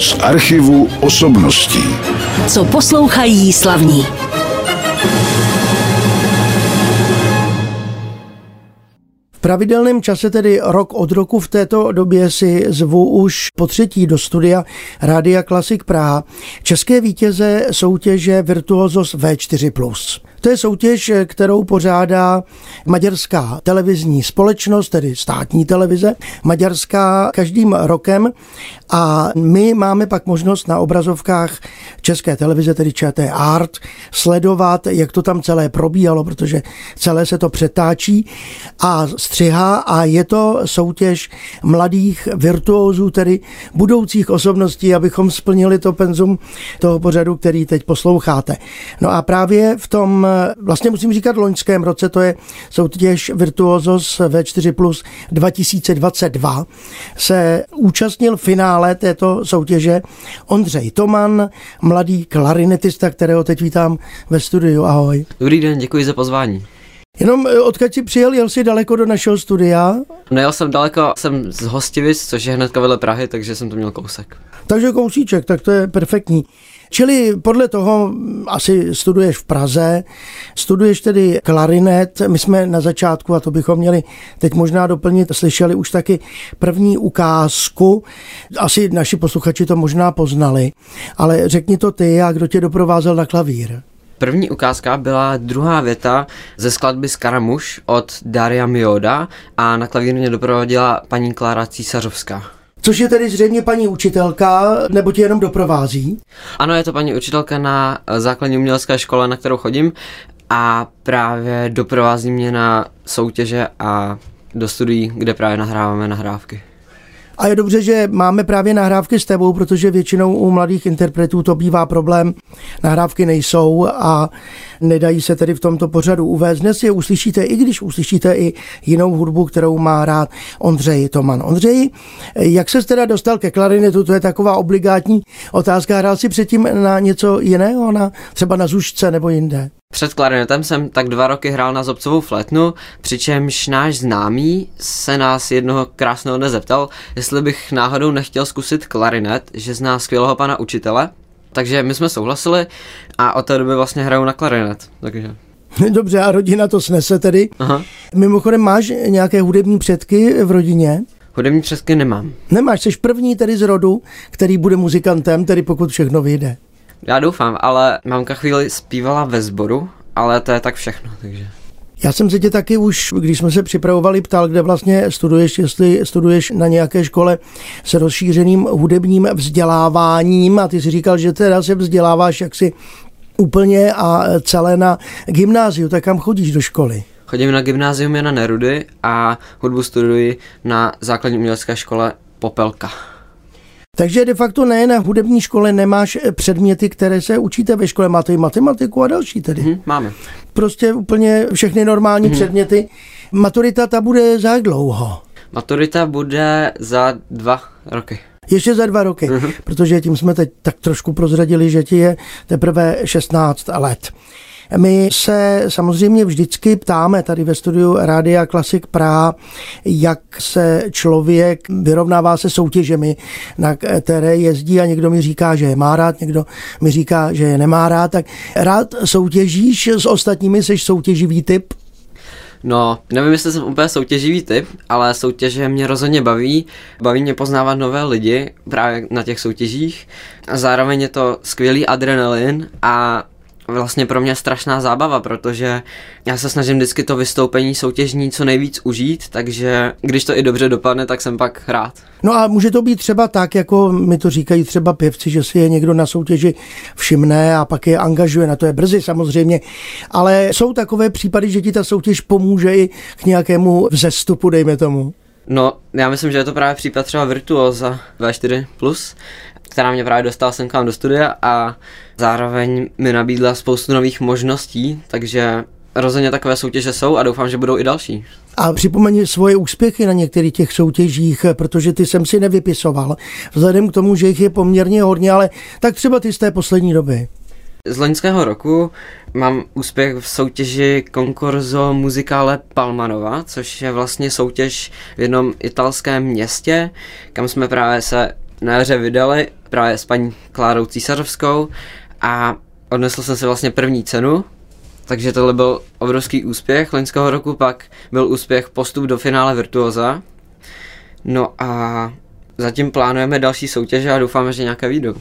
z archivu osobností. Co poslouchají slavní. V pravidelném čase, tedy rok od roku v této době si zvu už po třetí do studia Rádia Klasik Praha české vítěze soutěže Virtuosos V4+. To je soutěž, kterou pořádá maďarská televizní společnost, tedy státní televize, maďarská každým rokem a my máme pak možnost na obrazovkách české televize, tedy ČT Art, sledovat, jak to tam celé probíhalo, protože celé se to přetáčí a střihá a je to soutěž mladých virtuózů, tedy budoucích osobností, abychom splnili to penzum toho pořadu, který teď posloucháte. No a právě v tom vlastně musím říkat loňském roce, to je soutěž Virtuosos V4 Plus 2022, se účastnil v finále této soutěže Ondřej Toman, mladý klarinetista, kterého teď vítám ve studiu. Ahoj. Dobrý den, děkuji za pozvání. Jenom eh, odkud jsi přijel, jel jsi daleko do našeho studia? Nejel jsem daleko, jsem z Hostivic, což je hnedka vedle Prahy, takže jsem to měl kousek. Takže kousíček, tak to je perfektní. Čili podle toho asi studuješ v Praze, studuješ tedy klarinet. My jsme na začátku, a to bychom měli teď možná doplnit, slyšeli už taky první ukázku. Asi naši posluchači to možná poznali, ale řekni to ty a kdo tě doprovázel na klavír. První ukázka byla druhá věta ze skladby Skaramuš od Daria Mioda a na klavír mě doprovodila paní Klára Císařovská. Což je tedy zřejmě paní učitelka, nebo tě jenom doprovází? Ano, je to paní učitelka na základní umělecké škole, na kterou chodím a právě doprovází mě na soutěže a do studií, kde právě nahráváme nahrávky. A je dobře, že máme právě nahrávky s tebou, protože většinou u mladých interpretů to bývá problém. Nahrávky nejsou a nedají se tedy v tomto pořadu uvést. Dnes je uslyšíte, i když uslyšíte i jinou hudbu, kterou má rád Ondřej Toman. Ondřej, jak se teda dostal ke klarinetu? To je taková obligátní otázka. Hrál si předtím na něco jiného, na, třeba na zušce nebo jinde? Před klarinetem jsem tak dva roky hrál na zobcovou flétnu, přičemž náš známý se nás jednoho krásného dne zeptal, jestli bych náhodou nechtěl zkusit klarinet, že zná skvělého pana učitele. Takže my jsme souhlasili a od té doby vlastně hraju na klarinet. Takže Dobře, a rodina to snese tedy. Aha. Mimochodem, máš nějaké hudební předky v rodině? Hudební předky nemám. Nemáš, jsi první tedy z rodu, který bude muzikantem, tedy pokud všechno vyjde. Já doufám, ale mamka chvíli zpívala ve sboru, ale to je tak všechno, takže... Já jsem se tě taky už, když jsme se připravovali, ptal, kde vlastně studuješ, jestli studuješ na nějaké škole s rozšířeným hudebním vzděláváním a ty si říkal, že teda se vzděláváš jaksi úplně a celé na gymnáziu, tak kam chodíš do školy? Chodím na gymnázium Jana Nerudy a hudbu studuji na základní umělecké škole Popelka. Takže de facto ne na hudební škole nemáš eh, předměty, které se učíte ve škole, máte i matematiku a další tedy. Hmm, máme. Prostě úplně všechny normální hmm. předměty. Maturita ta bude za jak dlouho? Maturita bude za dva roky. Ještě za dva roky, uh-huh. protože tím jsme teď tak trošku prozradili, že ti je teprve 16 let. My se samozřejmě vždycky ptáme tady ve studiu Rádia Klasik Praha, jak se člověk vyrovnává se soutěžemi, na které jezdí a někdo mi říká, že je má rád, někdo mi říká, že je nemá rád. Tak rád soutěžíš s ostatními, jsi soutěživý typ? No, nevím, jestli jsem úplně soutěživý typ, ale soutěže mě rozhodně baví. Baví mě poznávat nové lidi právě na těch soutěžích. A zároveň je to skvělý adrenalin a vlastně pro mě strašná zábava, protože já se snažím vždycky to vystoupení soutěžní co nejvíc užít, takže když to i dobře dopadne, tak jsem pak rád. No a může to být třeba tak, jako mi to říkají třeba pěvci, že si je někdo na soutěži všimne a pak je angažuje, na to je brzy samozřejmě, ale jsou takové případy, že ti ta soutěž pomůže i k nějakému vzestupu, dejme tomu. No, já myslím, že je to právě případ třeba Virtuosa V4+, která mě právě dostala sem k vám do studia a zároveň mi nabídla spoustu nových možností, takže rozhodně takové soutěže jsou a doufám, že budou i další. A připomeň svoje úspěchy na některých těch soutěžích, protože ty jsem si nevypisoval, vzhledem k tomu, že jich je poměrně hodně, ale tak třeba ty z té poslední doby. Z loňského roku mám úspěch v soutěži Concorso Musicale Palmanova, což je vlastně soutěž v jednom italském městě, kam jsme právě se na jaře vydali právě s paní Klárou Císařovskou a odnesl jsem si vlastně první cenu, takže tohle byl obrovský úspěch. Loňského roku pak byl úspěch postup do finále Virtuoza. No a zatím plánujeme další soutěže a doufáme, že nějaké výjdou.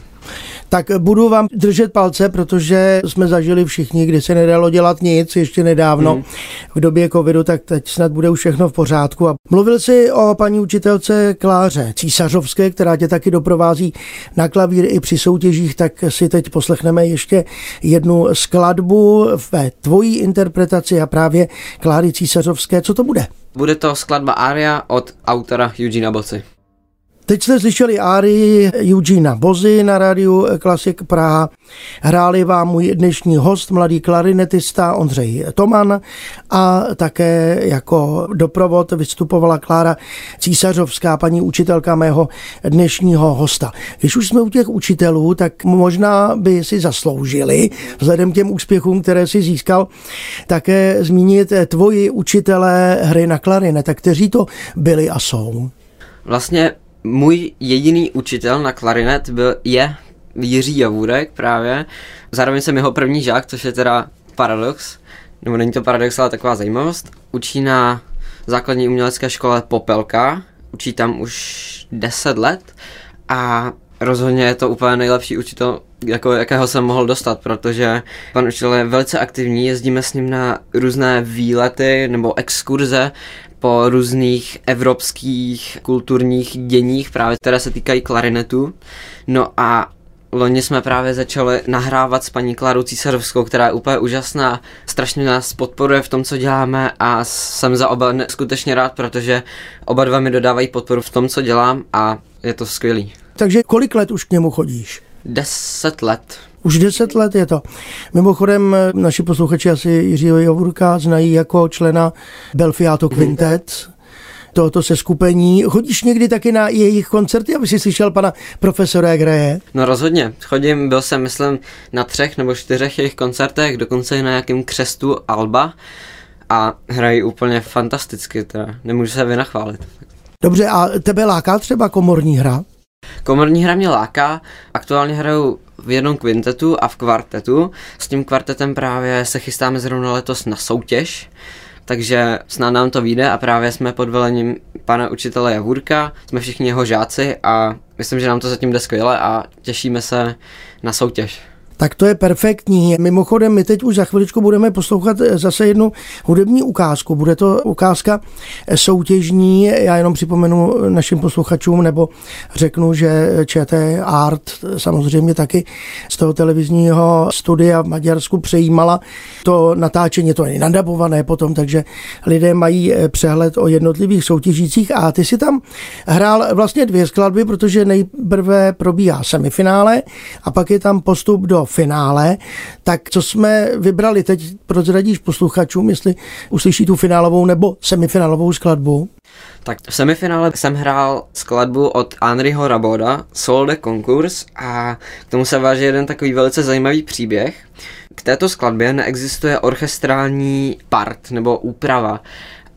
Tak budu vám držet palce, protože jsme zažili všichni, kdy se nedalo dělat nic ještě nedávno mm. v době covidu, tak teď snad bude už všechno v pořádku. A mluvil jsi o paní učitelce Kláře Císařovské, která tě taky doprovází na klavír i při soutěžích, tak si teď poslechneme ještě jednu skladbu ve tvojí interpretaci a právě Kláry Císařovské. Co to bude? Bude to skladba Aria od autora Eugena Boci. Teď jste slyšeli Áry Eugena Bozy na rádiu Klasik Praha. Hráli vám můj dnešní host, mladý klarinetista Ondřej Toman a také jako doprovod vystupovala Klára Císařovská, paní učitelka mého dnešního hosta. Když už jsme u těch učitelů, tak možná by si zasloužili, vzhledem k těm úspěchům, které si získal, také zmínit tvoji učitelé hry na klarinet, kteří to byli a jsou. Vlastně můj jediný učitel na klarinet byl, je Jiří Javůrek právě. Zároveň jsem jeho první žák, což je teda paradox. Nebo není to paradox, ale taková zajímavost. Učí na základní umělecké škole Popelka. Učí tam už 10 let a rozhodně je to úplně nejlepší učitel, jako jakého jsem mohl dostat, protože pan učitel je velice aktivní, jezdíme s ním na různé výlety nebo exkurze po různých evropských kulturních děních, právě které se týkají klarinetu. No a loni jsme právě začali nahrávat s paní Klárou Císařovskou, která je úplně úžasná, strašně nás podporuje v tom, co děláme a jsem za oba skutečně rád, protože oba dva mi dodávají podporu v tom, co dělám a je to skvělý. Takže kolik let už k němu chodíš? Deset let. Už deset let je to. Mimochodem, naši posluchači asi Jiřího Javurka znají jako člena Belfiato Quintet, tohoto seskupení. Chodíš někdy taky na jejich koncerty, aby si slyšel pana profesora, jak hraje? No rozhodně. Chodím, byl jsem, myslím, na třech nebo čtyřech jejich koncertech, dokonce i na nějakém křestu Alba a hrají úplně fantasticky, teda nemůžu se vynachválit. Dobře, a tebe láká třeba komorní hra? Komorní hra mě láká, aktuálně hraju v jednom kvintetu a v kvartetu. S tím kvartetem právě se chystáme zrovna letos na soutěž, takže snad nám to vyjde a právě jsme pod velením pana učitele Javurka, jsme všichni jeho žáci a myslím, že nám to zatím jde skvěle a těšíme se na soutěž. Tak to je perfektní. Mimochodem, my teď už za chviličku budeme poslouchat zase jednu hudební ukázku. Bude to ukázka soutěžní. Já jenom připomenu našim posluchačům, nebo řeknu, že ČT Art samozřejmě taky z toho televizního studia v Maďarsku přejímala to natáčení, to je nadabované potom, takže lidé mají přehled o jednotlivých soutěžících a ty si tam hrál vlastně dvě skladby, protože nejprve probíhá semifinále a pak je tam postup do finále, tak co jsme vybrali teď, prozradíš posluchačům, jestli uslyší tu finálovou nebo semifinálovou skladbu? Tak v semifinále jsem hrál skladbu od Henryho Raboda, Sol de Concours a k tomu se váží jeden takový velice zajímavý příběh. K této skladbě neexistuje orchestrální part nebo úprava,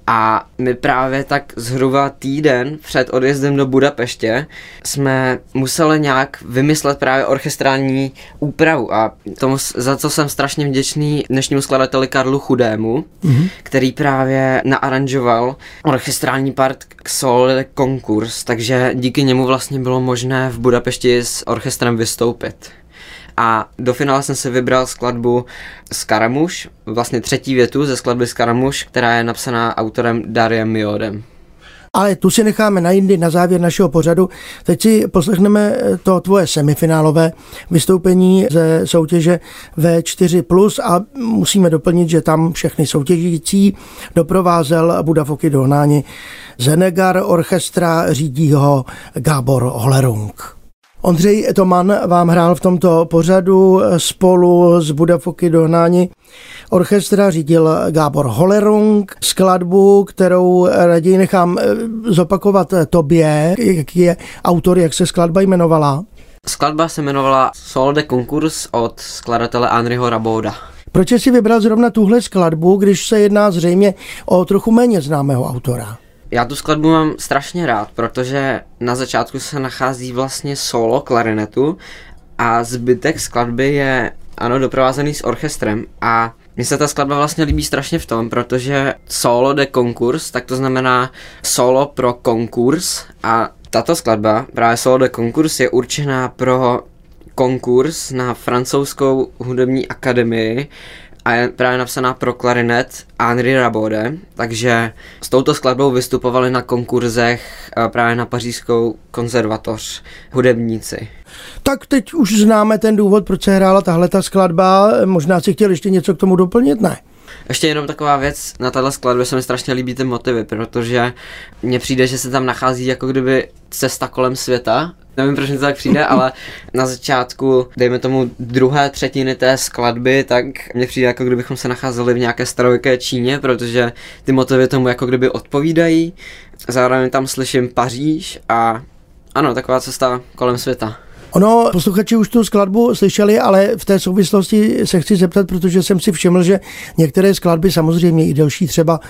a my právě tak zhruba týden před odjezdem do Budapeště jsme museli nějak vymyslet právě orchestrální úpravu a tomu, za co jsem strašně vděčný dnešnímu skladateli Karlu Chudému, mm-hmm. který právě naaranžoval orchestrální part k Sol konkurs, takže díky němu vlastně bylo možné v Budapešti s orchestrem vystoupit a do finále jsem si vybral skladbu Skaramuš, vlastně třetí větu ze skladby Skaramuš, která je napsaná autorem Dariem Miodem. Ale tu si necháme na jindy, na závěr našeho pořadu. Teď si poslechneme to tvoje semifinálové vystoupení ze soutěže V4+, a musíme doplnit, že tam všechny soutěžící doprovázel Budafoky Dohnáni Zenegar orchestra, řídí ho Gábor Holerung. Ondřej Toman vám hrál v tomto pořadu spolu s Budafoky Dohnáni. Orchestra řídil Gábor Holerung, skladbu, kterou raději nechám eh, zopakovat tobě, jaký je autor, jak se skladba jmenovala. Skladba se jmenovala Sol de Concurs od skladatele Henryho Rabouda. Proč jsi vybral zrovna tuhle skladbu, když se jedná zřejmě o trochu méně známého autora? Já tu skladbu mám strašně rád, protože na začátku se nachází vlastně solo klarinetu a zbytek skladby je, ano, doprovázený s orchestrem a mně se ta skladba vlastně líbí strašně v tom, protože solo de konkurs, tak to znamená solo pro konkurs a tato skladba, právě solo de konkurs, je určená pro konkurs na francouzskou hudební akademii a je právě napsaná pro klarinet Henri Rabode, takže s touto skladbou vystupovali na konkurzech eh, právě na pařížskou konzervatoř hudebníci. Tak teď už známe ten důvod, proč se hrála tahle ta skladba. Možná si chtěl ještě něco k tomu doplnit, ne? Ještě jenom taková věc, na tahle skladbě se mi strašně líbí ty motivy, protože mně přijde, že se tam nachází jako kdyby cesta kolem světa. Nevím, proč mi to tak přijde, ale na začátku, dejme tomu druhé třetiny té skladby, tak mně přijde, jako kdybychom se nacházeli v nějaké starověké Číně, protože ty motivy tomu jako kdyby odpovídají. Zároveň tam slyším Paříž a ano, taková cesta kolem světa. Ono, posluchači už tu skladbu slyšeli, ale v té souvislosti se chci zeptat, protože jsem si všiml, že některé skladby, samozřejmě i delší třeba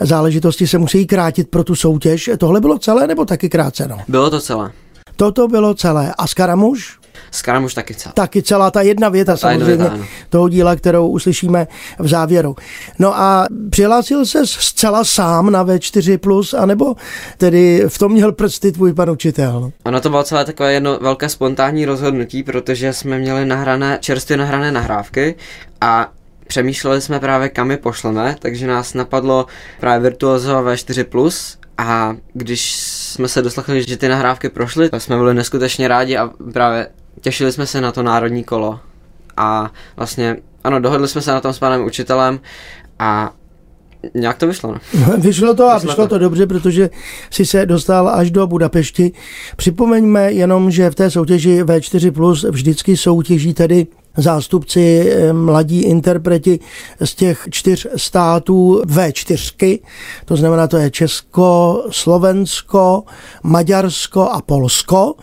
záležitosti, se musí krátit pro tu soutěž. Tohle bylo celé nebo taky kráceno? Bylo to celé. Toto bylo celé. A Skaramuš? Skaramuš taky celá. Taky celá ta jedna věta ta samozřejmě jedna věta, toho díla, kterou uslyšíme v závěru. No a přihlásil se zcela sám na V4+, anebo tedy v tom měl prsty tvůj pan učitel? Ono to bylo celé takové jedno velké spontánní rozhodnutí, protože jsme měli nahrané, čerstvě nahrané nahrávky a přemýšleli jsme právě kam je pošleme, takže nás napadlo právě Virtuoso V4+, a když jsme se doslechli, že ty nahrávky prošly, tak jsme byli neskutečně rádi a právě těšili jsme se na to národní kolo. A vlastně, ano, dohodli jsme se na tom s panem učitelem a nějak to vyšlo. No. Vyšlo to a vyšlo, vyšlo to. to dobře, protože si se dostal až do Budapešti. Připomeňme jenom, že v té soutěži V4 Plus vždycky soutěží tedy zástupci eh, mladí interpreti z těch čtyř států V4, to znamená, to je Česko, Slovensko, Maďarsko a Polsko.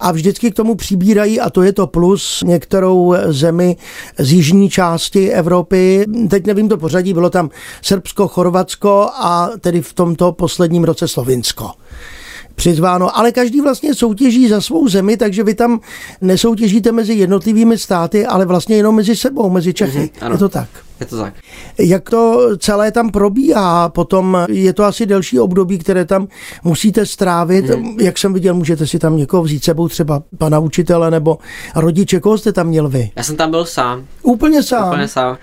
A vždycky k tomu přibírají, a to je to plus, některou zemi z jižní části Evropy, teď nevím to pořadí, bylo tam Srbsko, Chorvatsko a tedy v tomto posledním roce Slovinsko přizváno, ale každý vlastně soutěží za svou zemi, takže vy tam nesoutěžíte mezi jednotlivými státy, ale vlastně jenom mezi sebou, mezi Čechy. Mm-hmm, ano. Je to tak? Je to tak. Jak to celé tam probíhá? Potom je to asi delší období, které tam musíte strávit. Hmm. Jak jsem viděl, můžete si tam někoho vzít sebou, třeba pana učitele nebo rodiče. Koho jste tam měl vy? Já jsem tam byl sám. Úplně sám? Úplně sám.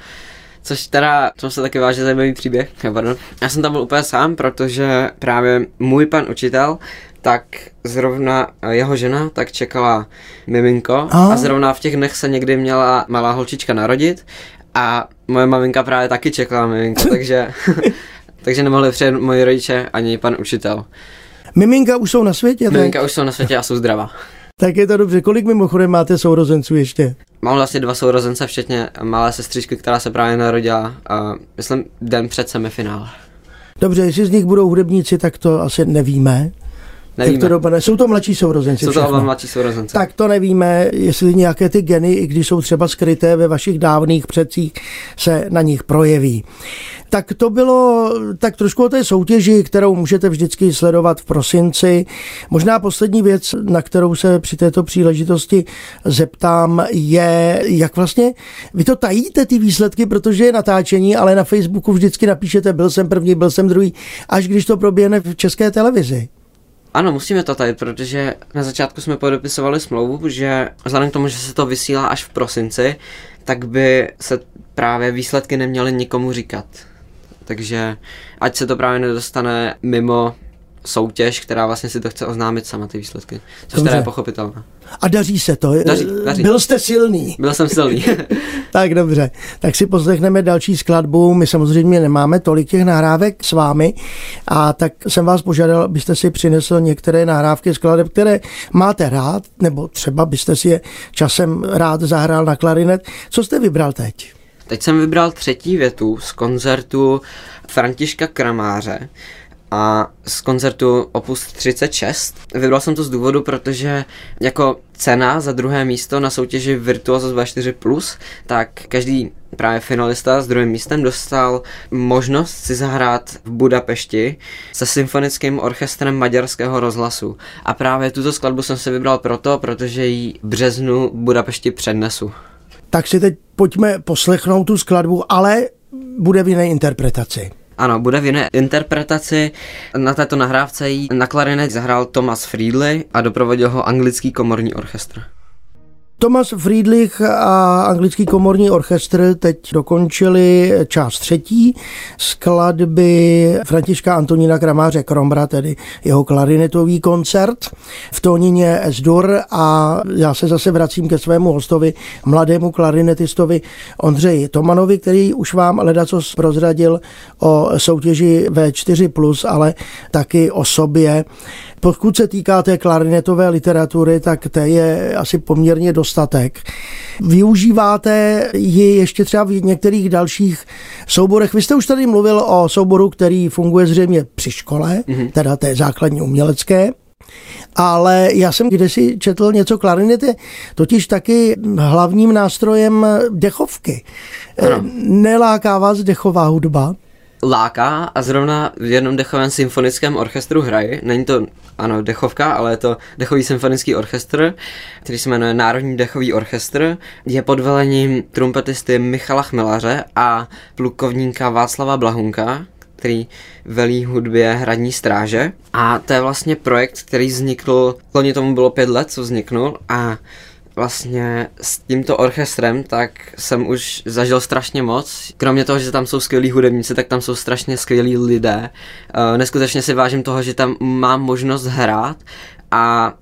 Což teda, to se taky vážně zajímavý příběh, pardon. Já jsem tam byl úplně sám, protože právě můj pan učitel, tak zrovna jeho žena tak čekala miminko a, a zrovna v těch dnech se někdy měla malá holčička narodit a moje maminka právě taky čekala miminko, takže, takže nemohli přijet moji rodiče ani pan učitel. Miminka už jsou na světě? Miminka tak? už jsou na světě a jsou zdravá. Tak je to dobře. Kolik mimochodem máte sourozenců ještě? Mám vlastně dva sourozence, včetně malé sestřičky, která se právě narodila, a myslím, den před semifinále. Dobře, jestli z nich budou hudebníci, tak to asi nevíme. Nevíme. Jak to dopadne? Jsou to mladší sourozenci Jsou to oba mladší sourozenci. Tak to nevíme, jestli nějaké ty geny, i když jsou třeba skryté ve vašich dávných předcích, se na nich projeví. Tak to bylo tak trošku o té soutěži, kterou můžete vždycky sledovat v prosinci. Možná poslední věc, na kterou se při této příležitosti zeptám, je, jak vlastně vy to tajíte ty výsledky, protože je natáčení, ale na Facebooku vždycky napíšete, byl jsem první, byl jsem druhý, až když to proběhne v české televizi. Ano, musíme to tady, protože na začátku jsme podepisovali smlouvu, že vzhledem k tomu, že se to vysílá až v prosinci, tak by se právě výsledky neměly nikomu říkat. Takže ať se to právě nedostane mimo soutěž, která vlastně si to chce oznámit sama ty výsledky. Což teda je pochopitelné. A daří se to? Daří, daří. Byl jste silný? Byl jsem silný. tak dobře, tak si poslechneme další skladbu. My samozřejmě nemáme tolik těch nahrávek s vámi a tak jsem vás požádal, abyste si přinesl některé nahrávky skladeb, které máte rád, nebo třeba byste si je časem rád zahrál na klarinet. Co jste vybral teď? Teď jsem vybral třetí větu z koncertu Františka Kramáře a z koncertu Opus 36. Vybral jsem to z důvodu, protože jako cena za druhé místo na soutěži Virtuosos 24+, tak každý právě finalista s druhým místem dostal možnost si zahrát v Budapešti se symfonickým orchestrem maďarského rozhlasu. A právě tuto skladbu jsem si vybral proto, protože ji v březnu v Budapešti přednesu. Tak si teď pojďme poslechnout tu skladbu, ale bude v jiné interpretaci. Ano, bude v jiné interpretaci. Na této nahrávce jí na klarinet zahrál Thomas Friedley a doprovodil ho anglický komorní orchestr. Thomas Friedlich a anglický komorní orchestr teď dokončili část třetí skladby Františka Antonína Kramáře Krombra, tedy jeho klarinetový koncert v tónině S-dur a já se zase vracím ke svému hostovi, mladému klarinetistovi Ondřeji Tomanovi, který už vám ledacos prozradil o soutěži V4+, ale taky o sobě. Pokud se týká té klarinetové literatury, tak té je asi poměrně dostatek. Využíváte ji ještě třeba v některých dalších souborech. Vy jste už tady mluvil o souboru, který funguje zřejmě při škole, mm-hmm. teda té základní umělecké. Ale já jsem kdysi četl něco klarinety, totiž taky hlavním nástrojem dechovky. Ano. Neláká vás dechová hudba? láká a zrovna v jednom dechovém symfonickém orchestru hraji. Není to, ano, dechovka, ale je to dechový symfonický orchestr, který se jmenuje Národní dechový orchestr. Je pod velením trumpetisty Michala Chmelaře a plukovníka Václava Blahunka, který velí hudbě Hradní stráže. A to je vlastně projekt, který vznikl, loni tomu bylo pět let, co vzniknul a vlastně s tímto orchestrem, tak jsem už zažil strašně moc. Kromě toho, že tam jsou skvělí hudebníci, tak tam jsou strašně skvělí lidé. Uh, neskutečně si vážím toho, že tam mám možnost hrát a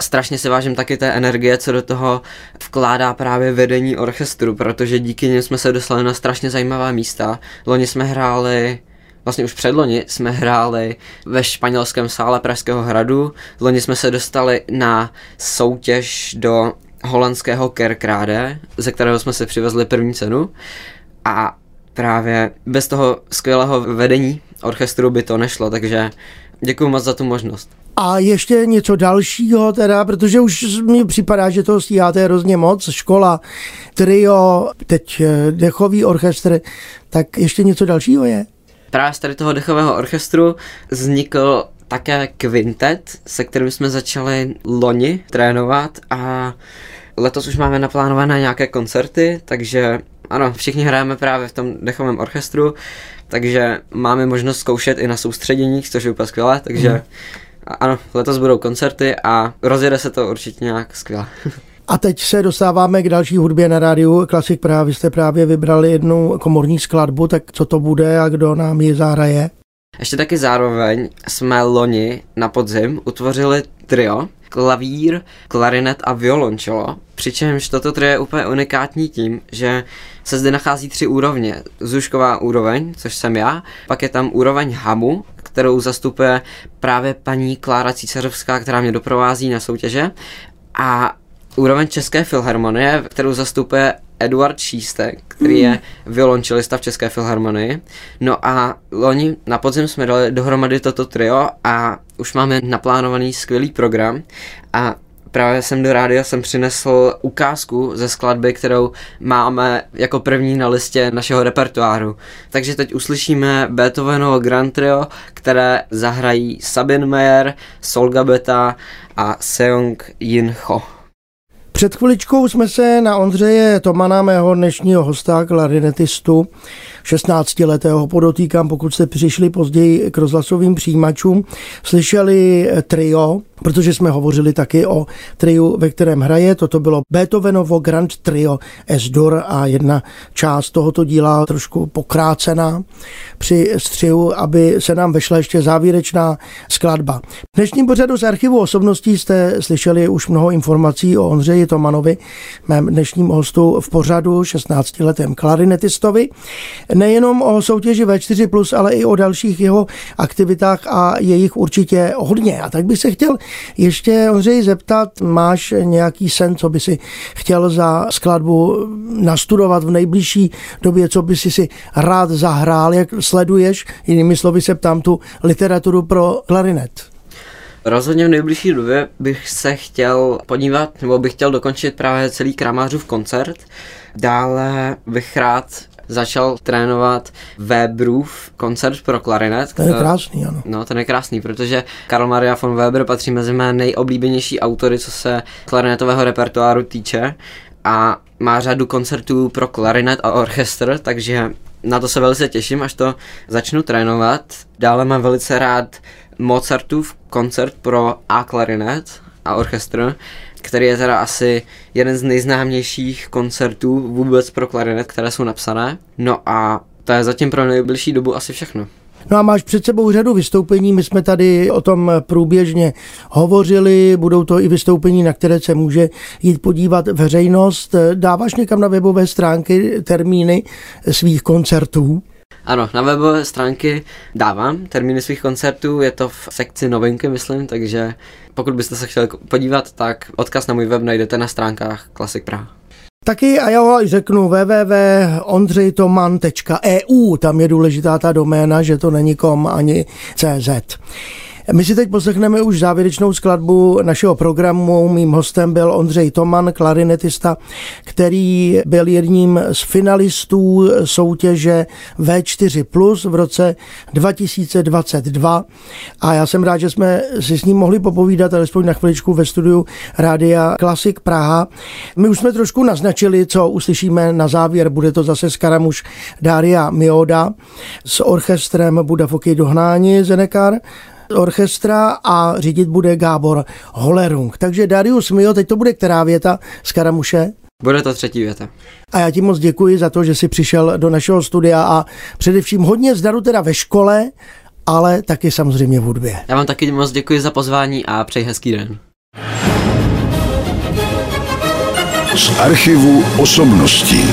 strašně si vážím taky té energie, co do toho vkládá právě vedení orchestru, protože díky něm jsme se dostali na strašně zajímavá místa. Loni jsme hráli vlastně už předloni jsme hráli ve španělském sále Pražského hradu. Loni jsme se dostali na soutěž do holandského Kerkrade, ze kterého jsme si přivezli první cenu a právě bez toho skvělého vedení orchestru by to nešlo, takže děkuji moc za tu možnost. A ještě něco dalšího teda, protože už mi připadá, že to stíháte hrozně moc, škola, trio, teď eh, dechový orchestr, tak ještě něco dalšího je? Právě z tady toho dechového orchestru vznikl také kvintet, se kterým jsme začali loni trénovat a letos už máme naplánované nějaké koncerty, takže ano, všichni hrajeme právě v tom dechovém orchestru, takže máme možnost zkoušet i na soustředěních, což je úplně skvělé, takže hmm. ano, letos budou koncerty a rozjede se to určitě nějak skvěle. A teď se dostáváme k další hudbě na rádiu Klasik Praha. Vy jste právě vybrali jednu komorní skladbu, tak co to bude a kdo nám ji zahraje? Ještě taky zároveň jsme loni na podzim utvořili trio, klavír, klarinet a violončelo, přičemž toto trio je úplně unikátní tím, že se zde nachází tři úrovně. Zušková úroveň, což jsem já, pak je tam úroveň hamu, kterou zastupuje právě paní Klára Císařovská, která mě doprovází na soutěže, a úroveň České filharmonie, kterou zastupuje Eduard Šístek, který je violončelista v České filharmonii. No a loni na podzim jsme dali dohromady toto trio a už máme naplánovaný skvělý program a právě jsem do rádia jsem přinesl ukázku ze skladby, kterou máme jako první na listě našeho repertoáru. Takže teď uslyšíme Beethovenovo Grand Trio, které zahrají Sabine Meyer, Solga Beta a Seong Jin Ho. Před chviličkou jsme se na Ondřeje Tomana, mého dnešního hosta, klarinetistu, 16-letého podotýkám, pokud jste přišli později k rozhlasovým přijímačům, slyšeli trio, protože jsme hovořili taky o triu, ve kterém hraje. Toto bylo Beethovenovo Grand Trio S-dur a jedna část tohoto díla trošku pokrácená při střihu, aby se nám vešla ještě závěrečná skladba. V dnešním pořadu z archivu osobností jste slyšeli už mnoho informací o Ondřeji Tomanovi, mém dnešním hostu v pořadu 16-letém klarinetistovi. Nejenom o soutěži V4+, ale i o dalších jeho aktivitách a jejich určitě hodně. A tak bych se chtěl ještě, Ondřej, zeptat, máš nějaký sen, co by si chtěl za skladbu nastudovat v nejbližší době, co by si si rád zahrál, jak sleduješ, jinými slovy se ptám tu literaturu pro klarinet. Rozhodně v nejbližší době bych se chtěl podívat, nebo bych chtěl dokončit právě celý Kramářův koncert. Dále bych rád začal trénovat Weberův koncert pro klarinet. To je krásný, ano. No, ten je krásný, protože Karl Maria von Weber patří mezi mé nejoblíbenější autory, co se klarinetového repertoáru týče a má řadu koncertů pro klarinet a orchestr, takže na to se velice těším, až to začnu trénovat. Dále mám velice rád Mozartův koncert pro A klarinet a orchestr, který je teda asi jeden z nejznámějších koncertů vůbec pro klarinet, které jsou napsané. No a to je zatím pro nejbližší dobu asi všechno. No a máš před sebou řadu vystoupení, my jsme tady o tom průběžně hovořili, budou to i vystoupení, na které se může jít podívat veřejnost. Dáváš někam na webové stránky termíny svých koncertů? Ano, na webové stránky dávám termíny svých koncertů, je to v sekci novinky, myslím, takže pokud byste se chtěli podívat, tak odkaz na můj web najdete na stránkách Classic Praha. Taky a já ho řeknu www.ondřejtoman.eu, tam je důležitá ta doména, že to není kom ani CZ. My si teď poslechneme už závěrečnou skladbu našeho programu. Mým hostem byl Ondřej Toman, klarinetista, který byl jedním z finalistů soutěže V4 Plus v roce 2022. A já jsem rád, že jsme si s ním mohli popovídat alespoň na chviličku ve studiu Rádia Klasik Praha. My už jsme trošku naznačili, co uslyšíme na závěr. Bude to zase Skaramuš Daria Mioda s orchestrem Budafoky Dohnání Zenekar orchestra a řídit bude Gábor Holerung. Takže Darius Mio, teď to bude která věta z Karamuše? Bude to třetí věta. A já ti moc děkuji za to, že jsi přišel do našeho studia a především hodně zdaru teda ve škole, ale taky samozřejmě v hudbě. Já vám taky moc děkuji za pozvání a přeji hezký den. Z archivu osobností.